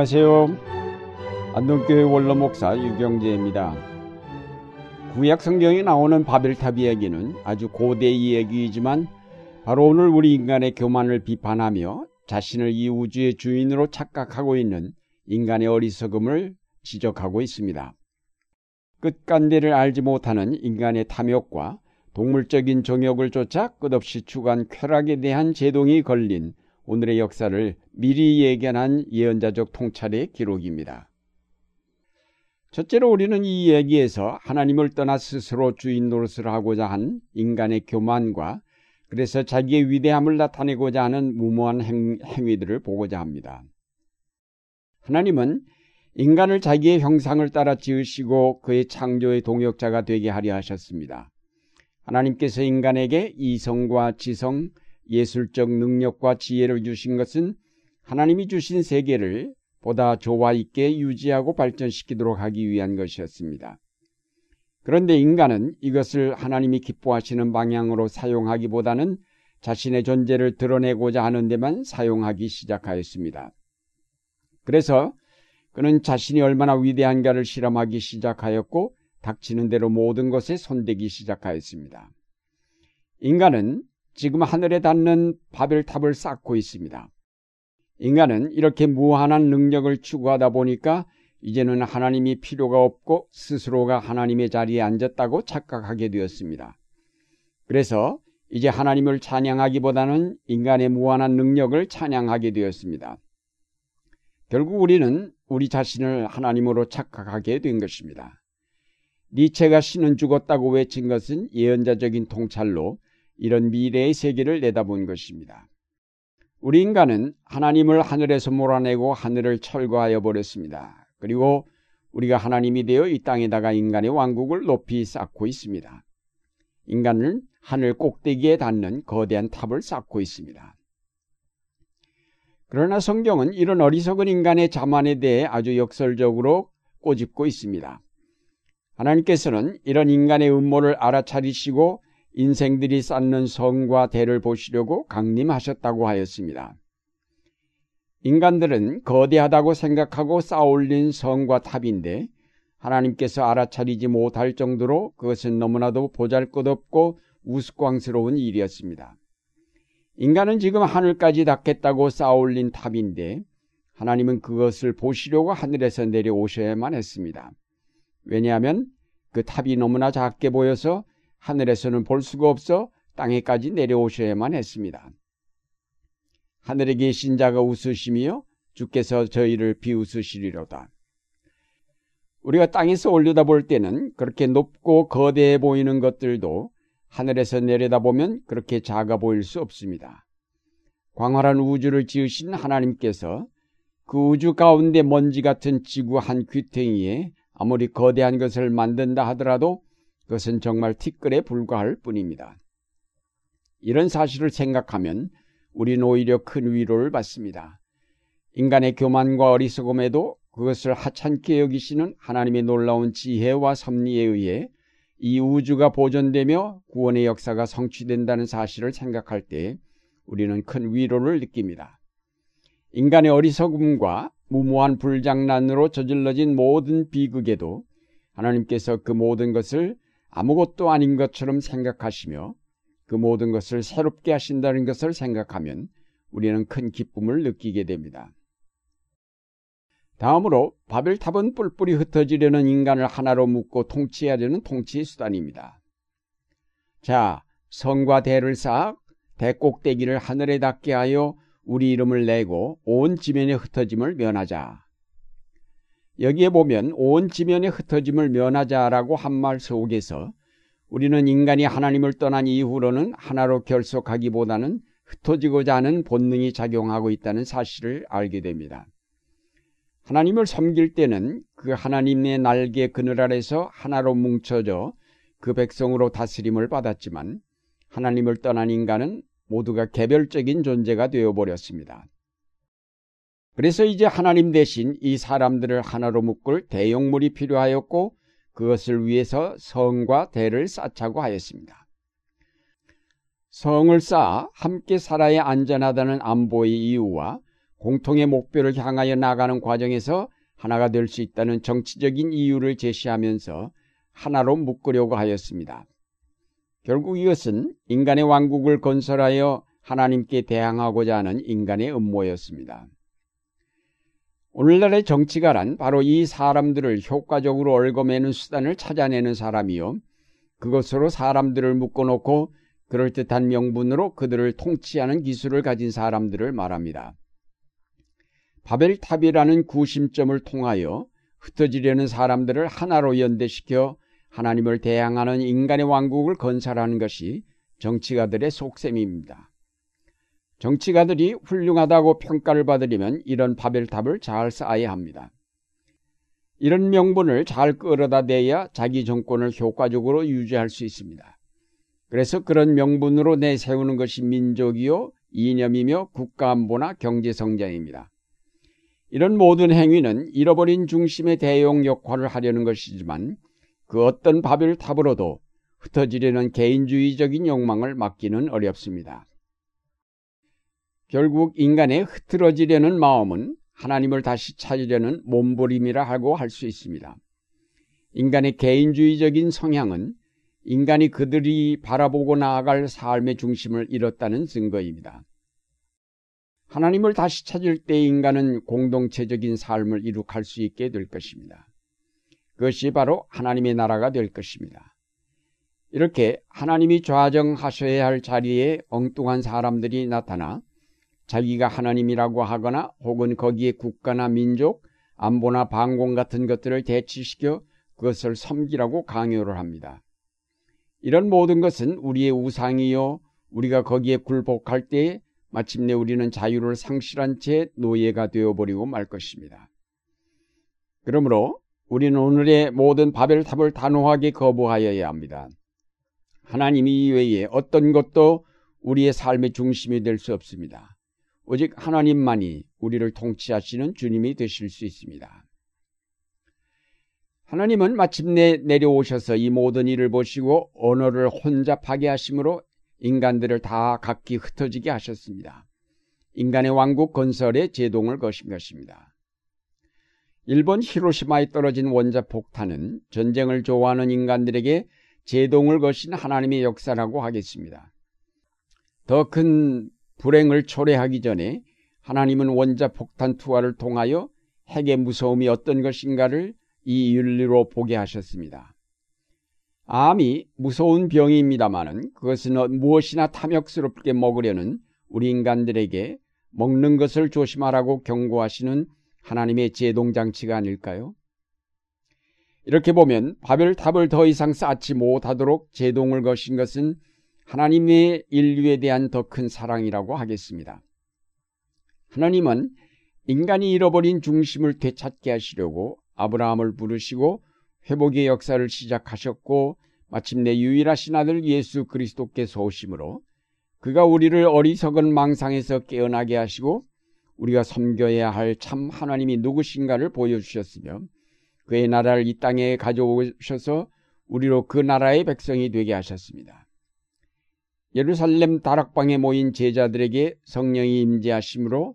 안녕하세요. 안동교회 원로 목사 유경재입니다. 구약 성경에 나오는 바벨탑 이야기는 아주 고대 이야기이지만 바로 오늘 우리 인간의 교만을 비판하며 자신을 이 우주의 주인으로 착각하고 있는 인간의 어리석음을 지적하고 있습니다. 끝간대를 알지 못하는 인간의 탐욕과 동물적인 정욕을 쫓아 끝없이 추구한 쾌락에 대한 제동이 걸린 오늘의 역사를 미리 예견한 예언자적 통찰의 기록입니다. 첫째로 우리는 이 얘기에서 하나님을 떠나 스스로 주인 노릇을 하고자 한 인간의 교만과 그래서 자기의 위대함을 나타내고자 하는 무모한 행, 행위들을 보고자 합니다. 하나님은 인간을 자기의 형상을 따라 지으시고 그의 창조의 동역자가 되게 하려 하셨습니다. 하나님께서 인간에게 이성과 지성, 예술적 능력과 지혜를 주신 것은 하나님이 주신 세계를 보다 조화 있게 유지하고 발전시키도록 하기 위한 것이었습니다. 그런데 인간은 이것을 하나님이 기뻐하시는 방향으로 사용하기보다는 자신의 존재를 드러내고자 하는 데만 사용하기 시작하였습니다. 그래서 그는 자신이 얼마나 위대한가를 실험하기 시작하였고 닥치는 대로 모든 것에 손대기 시작하였습니다. 인간은 지금 하늘에 닿는 바벨탑을 쌓고 있습니다. 인간은 이렇게 무한한 능력을 추구하다 보니까 이제는 하나님이 필요가 없고 스스로가 하나님의 자리에 앉았다고 착각하게 되었습니다. 그래서 이제 하나님을 찬양하기보다는 인간의 무한한 능력을 찬양하게 되었습니다. 결국 우리는 우리 자신을 하나님으로 착각하게 된 것입니다. 니체가 신은 죽었다고 외친 것은 예언자적인 통찰로 이런 미래의 세계를 내다본 것입니다. 우리 인간은 하나님을 하늘에서 몰아내고 하늘을 철거하여 버렸습니다. 그리고 우리가 하나님이 되어 이 땅에다가 인간의 왕국을 높이 쌓고 있습니다. 인간은 하늘 꼭대기에 닿는 거대한 탑을 쌓고 있습니다. 그러나 성경은 이런 어리석은 인간의 자만에 대해 아주 역설적으로 꼬집고 있습니다. 하나님께서는 이런 인간의 음모를 알아차리시고 인생들이 쌓는 성과 대를 보시려고 강림하셨다고 하였습니다. 인간들은 거대하다고 생각하고 쌓아올린 성과 탑인데 하나님께서 알아차리지 못할 정도로 그것은 너무나도 보잘 것 없고 우스꽝스러운 일이었습니다. 인간은 지금 하늘까지 닿겠다고 쌓아올린 탑인데 하나님은 그것을 보시려고 하늘에서 내려오셔야만 했습니다. 왜냐하면 그 탑이 너무나 작게 보여서 하늘에서는 볼 수가 없어 땅에까지 내려오셔야만 했습니다. 하늘에 계신 자가 웃으시며 주께서 저희를 비웃으시리로다. 우리가 땅에서 올려다볼 때는 그렇게 높고 거대해 보이는 것들도 하늘에서 내려다보면 그렇게 작아 보일 수 없습니다. 광활한 우주를 지으신 하나님께서 그 우주 가운데 먼지 같은 지구 한 귀퉁이에 아무리 거대한 것을 만든다 하더라도 그것은 정말 티끌에 불과할 뿐입니다. 이런 사실을 생각하면 우리는 오히려 큰 위로를 받습니다. 인간의 교만과 어리석음에도 그것을 하찮게 여기시는 하나님의 놀라운 지혜와 섭리에 의해 이 우주가 보존되며 구원의 역사가 성취된다는 사실을 생각할 때 우리는 큰 위로를 느낍니다. 인간의 어리석음과 무모한 불장난으로 저질러진 모든 비극에도 하나님께서 그 모든 것을 아무것도 아닌 것처럼 생각하시며 그 모든 것을 새롭게 하신다는 것을 생각하면 우리는 큰 기쁨을 느끼게 됩니다. 다음으로 바벨탑은 뿔뿔이 흩어지려는 인간을 하나로 묶고 통치하려는 통치 수단입니다. 자, 성과 대를 쌓아 대꼭대기를 하늘에 닿게 하여 우리 이름을 내고 온 지면의 흩어짐을 면하자. 여기에 보면 온 지면의 흩어짐을 면하자라고 한 말 속에서 우리는 인간이 하나님을 떠난 이후로는 하나로 결속하기보다는 흩어지고자 하는 본능이 작용하고 있다는 사실을 알게 됩니다. 하나님을 섬길 때는 그 하나님의 날개 그늘 아래서 하나로 뭉쳐져 그 백성으로 다스림을 받았지만 하나님을 떠난 인간은 모두가 개별적인 존재가 되어버렸습니다. 그래서 이제 하나님 대신 이 사람들을 하나로 묶을 대용물이 필요하였고 그것을 위해서 성과 대를 쌓자고 하였습니다. 성을 쌓아 함께 살아야 안전하다는 안보의 이유와 공통의 목표를 향하여 나가는 과정에서 하나가 될 수 있다는 정치적인 이유를 제시하면서 하나로 묶으려고 하였습니다. 결국 이것은 인간의 왕국을 건설하여 하나님께 대항하고자 하는 인간의 음모였습니다. 오늘날의 정치가란 바로 이 사람들을 효과적으로 얽어매는 수단을 찾아내는 사람이요. 그것으로 사람들을 묶어놓고 그럴듯한 명분으로 그들을 통치하는 기술을 가진 사람들을 말합니다. 바벨탑이라는 구심점을 통하여 흩어지려는 사람들을 하나로 연대시켜 하나님을 대항하는 인간의 왕국을 건설하는 것이 정치가들의 속셈입니다. 정치가들이 훌륭하다고 평가를 받으려면 이런 바벨탑을 잘 쌓아야 합니다. 이런 명분을 잘 끌어다 대야 자기 정권을 효과적으로 유지할 수 있습니다. 그래서 그런 명분으로 내세우는 것이 민족이요, 이념이며 국가안보나 경제성장입니다. 이런 모든 행위는 잃어버린 중심의 대용 역할을 하려는 것이지만 그 어떤 바벨탑으로도 흩어지려는 개인주의적인 욕망을 막기는 어렵습니다. 결국 인간의 흐트러지려는 마음은 하나님을 다시 찾으려는 몸부림이라 하고 할 수 있습니다. 인간의 개인주의적인 성향은 인간이 그들이 바라보고 나아갈 삶의 중심을 잃었다는 증거입니다. 하나님을 다시 찾을 때 인간은 공동체적인 삶을 이룩할 수 있게 될 것입니다. 그것이 바로 하나님의 나라가 될 것입니다. 이렇게 하나님이 좌정하셔야 할 자리에 엉뚱한 사람들이 나타나 자기가 하나님이라고 하거나 혹은 거기에 국가나 민족, 안보나 방공 같은 것들을 대치시켜 그것을 섬기라고 강요를 합니다. 이런 모든 것은 우리의 우상이요, 우리가 거기에 굴복할 때 마침내 우리는 자유를 상실한 채 노예가 되어버리고 말 것입니다. 그러므로 우리는 오늘의 모든 바벨탑을 단호하게 거부하여야 합니다. 하나님 이외에 어떤 것도 우리의 삶의 중심이 될 수 없습니다. 오직 하나님만이 우리를 통치하시는 주님이 되실 수 있습니다. 하나님은 마침내 내려오셔서 이 모든 일을 보시고 언어를 혼잡하게 하심으로 인간들을 다 각기 흩어지게 하셨습니다. 인간의 왕국 건설에 제동을 거신 것입니다. 일본 히로시마에 떨어진 원자 폭탄은 전쟁을 좋아하는 인간들에게 제동을 거신 하나님의 역사라고 하겠습니다. 더 큰 불행을 초래하기 전에 하나님은 원자 폭탄 투하를 통하여 핵의 무서움이 어떤 것인가를 이 윤리로 보게 하셨습니다. 암이 무서운 병입니다마는 그것은 무엇이나 탐욕스럽게 먹으려는 우리 인간들에게 먹는 것을 조심하라고 경고하시는 하나님의 제동장치가 아닐까요? 이렇게 보면 바벨탑을 더 이상 쌓지 못하도록 제동을 거신 것은 하나님의 인류에 대한 더 큰 사랑이라고 하겠습니다. 하나님은 인간이 잃어버린 중심을 되찾게 하시려고 아브라함을 부르시고 회복의 역사를 시작하셨고 마침내 유일하신 아들 예수 그리스도께서 오심으로 그가 우리를 어리석은 망상에서 깨어나게 하시고 우리가 섬겨야 할 참 하나님이 누구신가를 보여주셨으며 그의 나라를 이 땅에 가져오셔서 우리로 그 나라의 백성이 되게 하셨습니다. 예루살렘 다락방에 모인 제자들에게 성령이 임재하심으로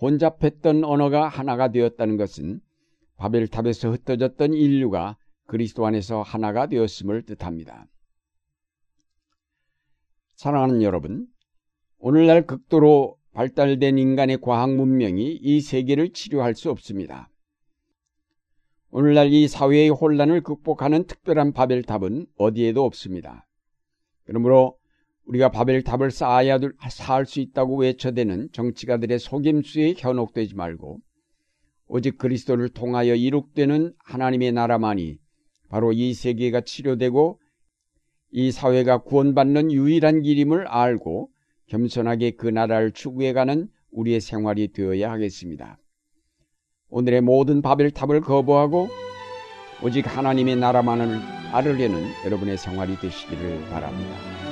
혼잡했던 언어가 하나가 되었다는 것은 바벨탑에서 흩어졌던 인류가 그리스도 안에서 하나가 되었음을 뜻합니다. 사랑하는 여러분, 오늘날 극도로 발달된 인간의 과학 문명이 이 세계를 치료할 수 없습니다. 오늘날 이 사회의 혼란을 극복하는 특별한 바벨탑은 어디에도 없습니다. 그러므로 우리가 바벨탑을 쌓아야 살수 있다고 외쳐대는 정치가들의 속임수에 현혹되지 말고 오직 그리스도를 통하여 이룩되는 하나님의 나라만이 바로 이 세계가 치료되고 이 사회가 구원받는 유일한 길임을 알고 겸손하게 그 나라를 추구해가는 우리의 생활이 되어야 하겠습니다. 오늘의 모든 바벨탑을 거부하고 오직 하나님의 나라만을 알으려는 여러분의 생활이 되시기를 바랍니다.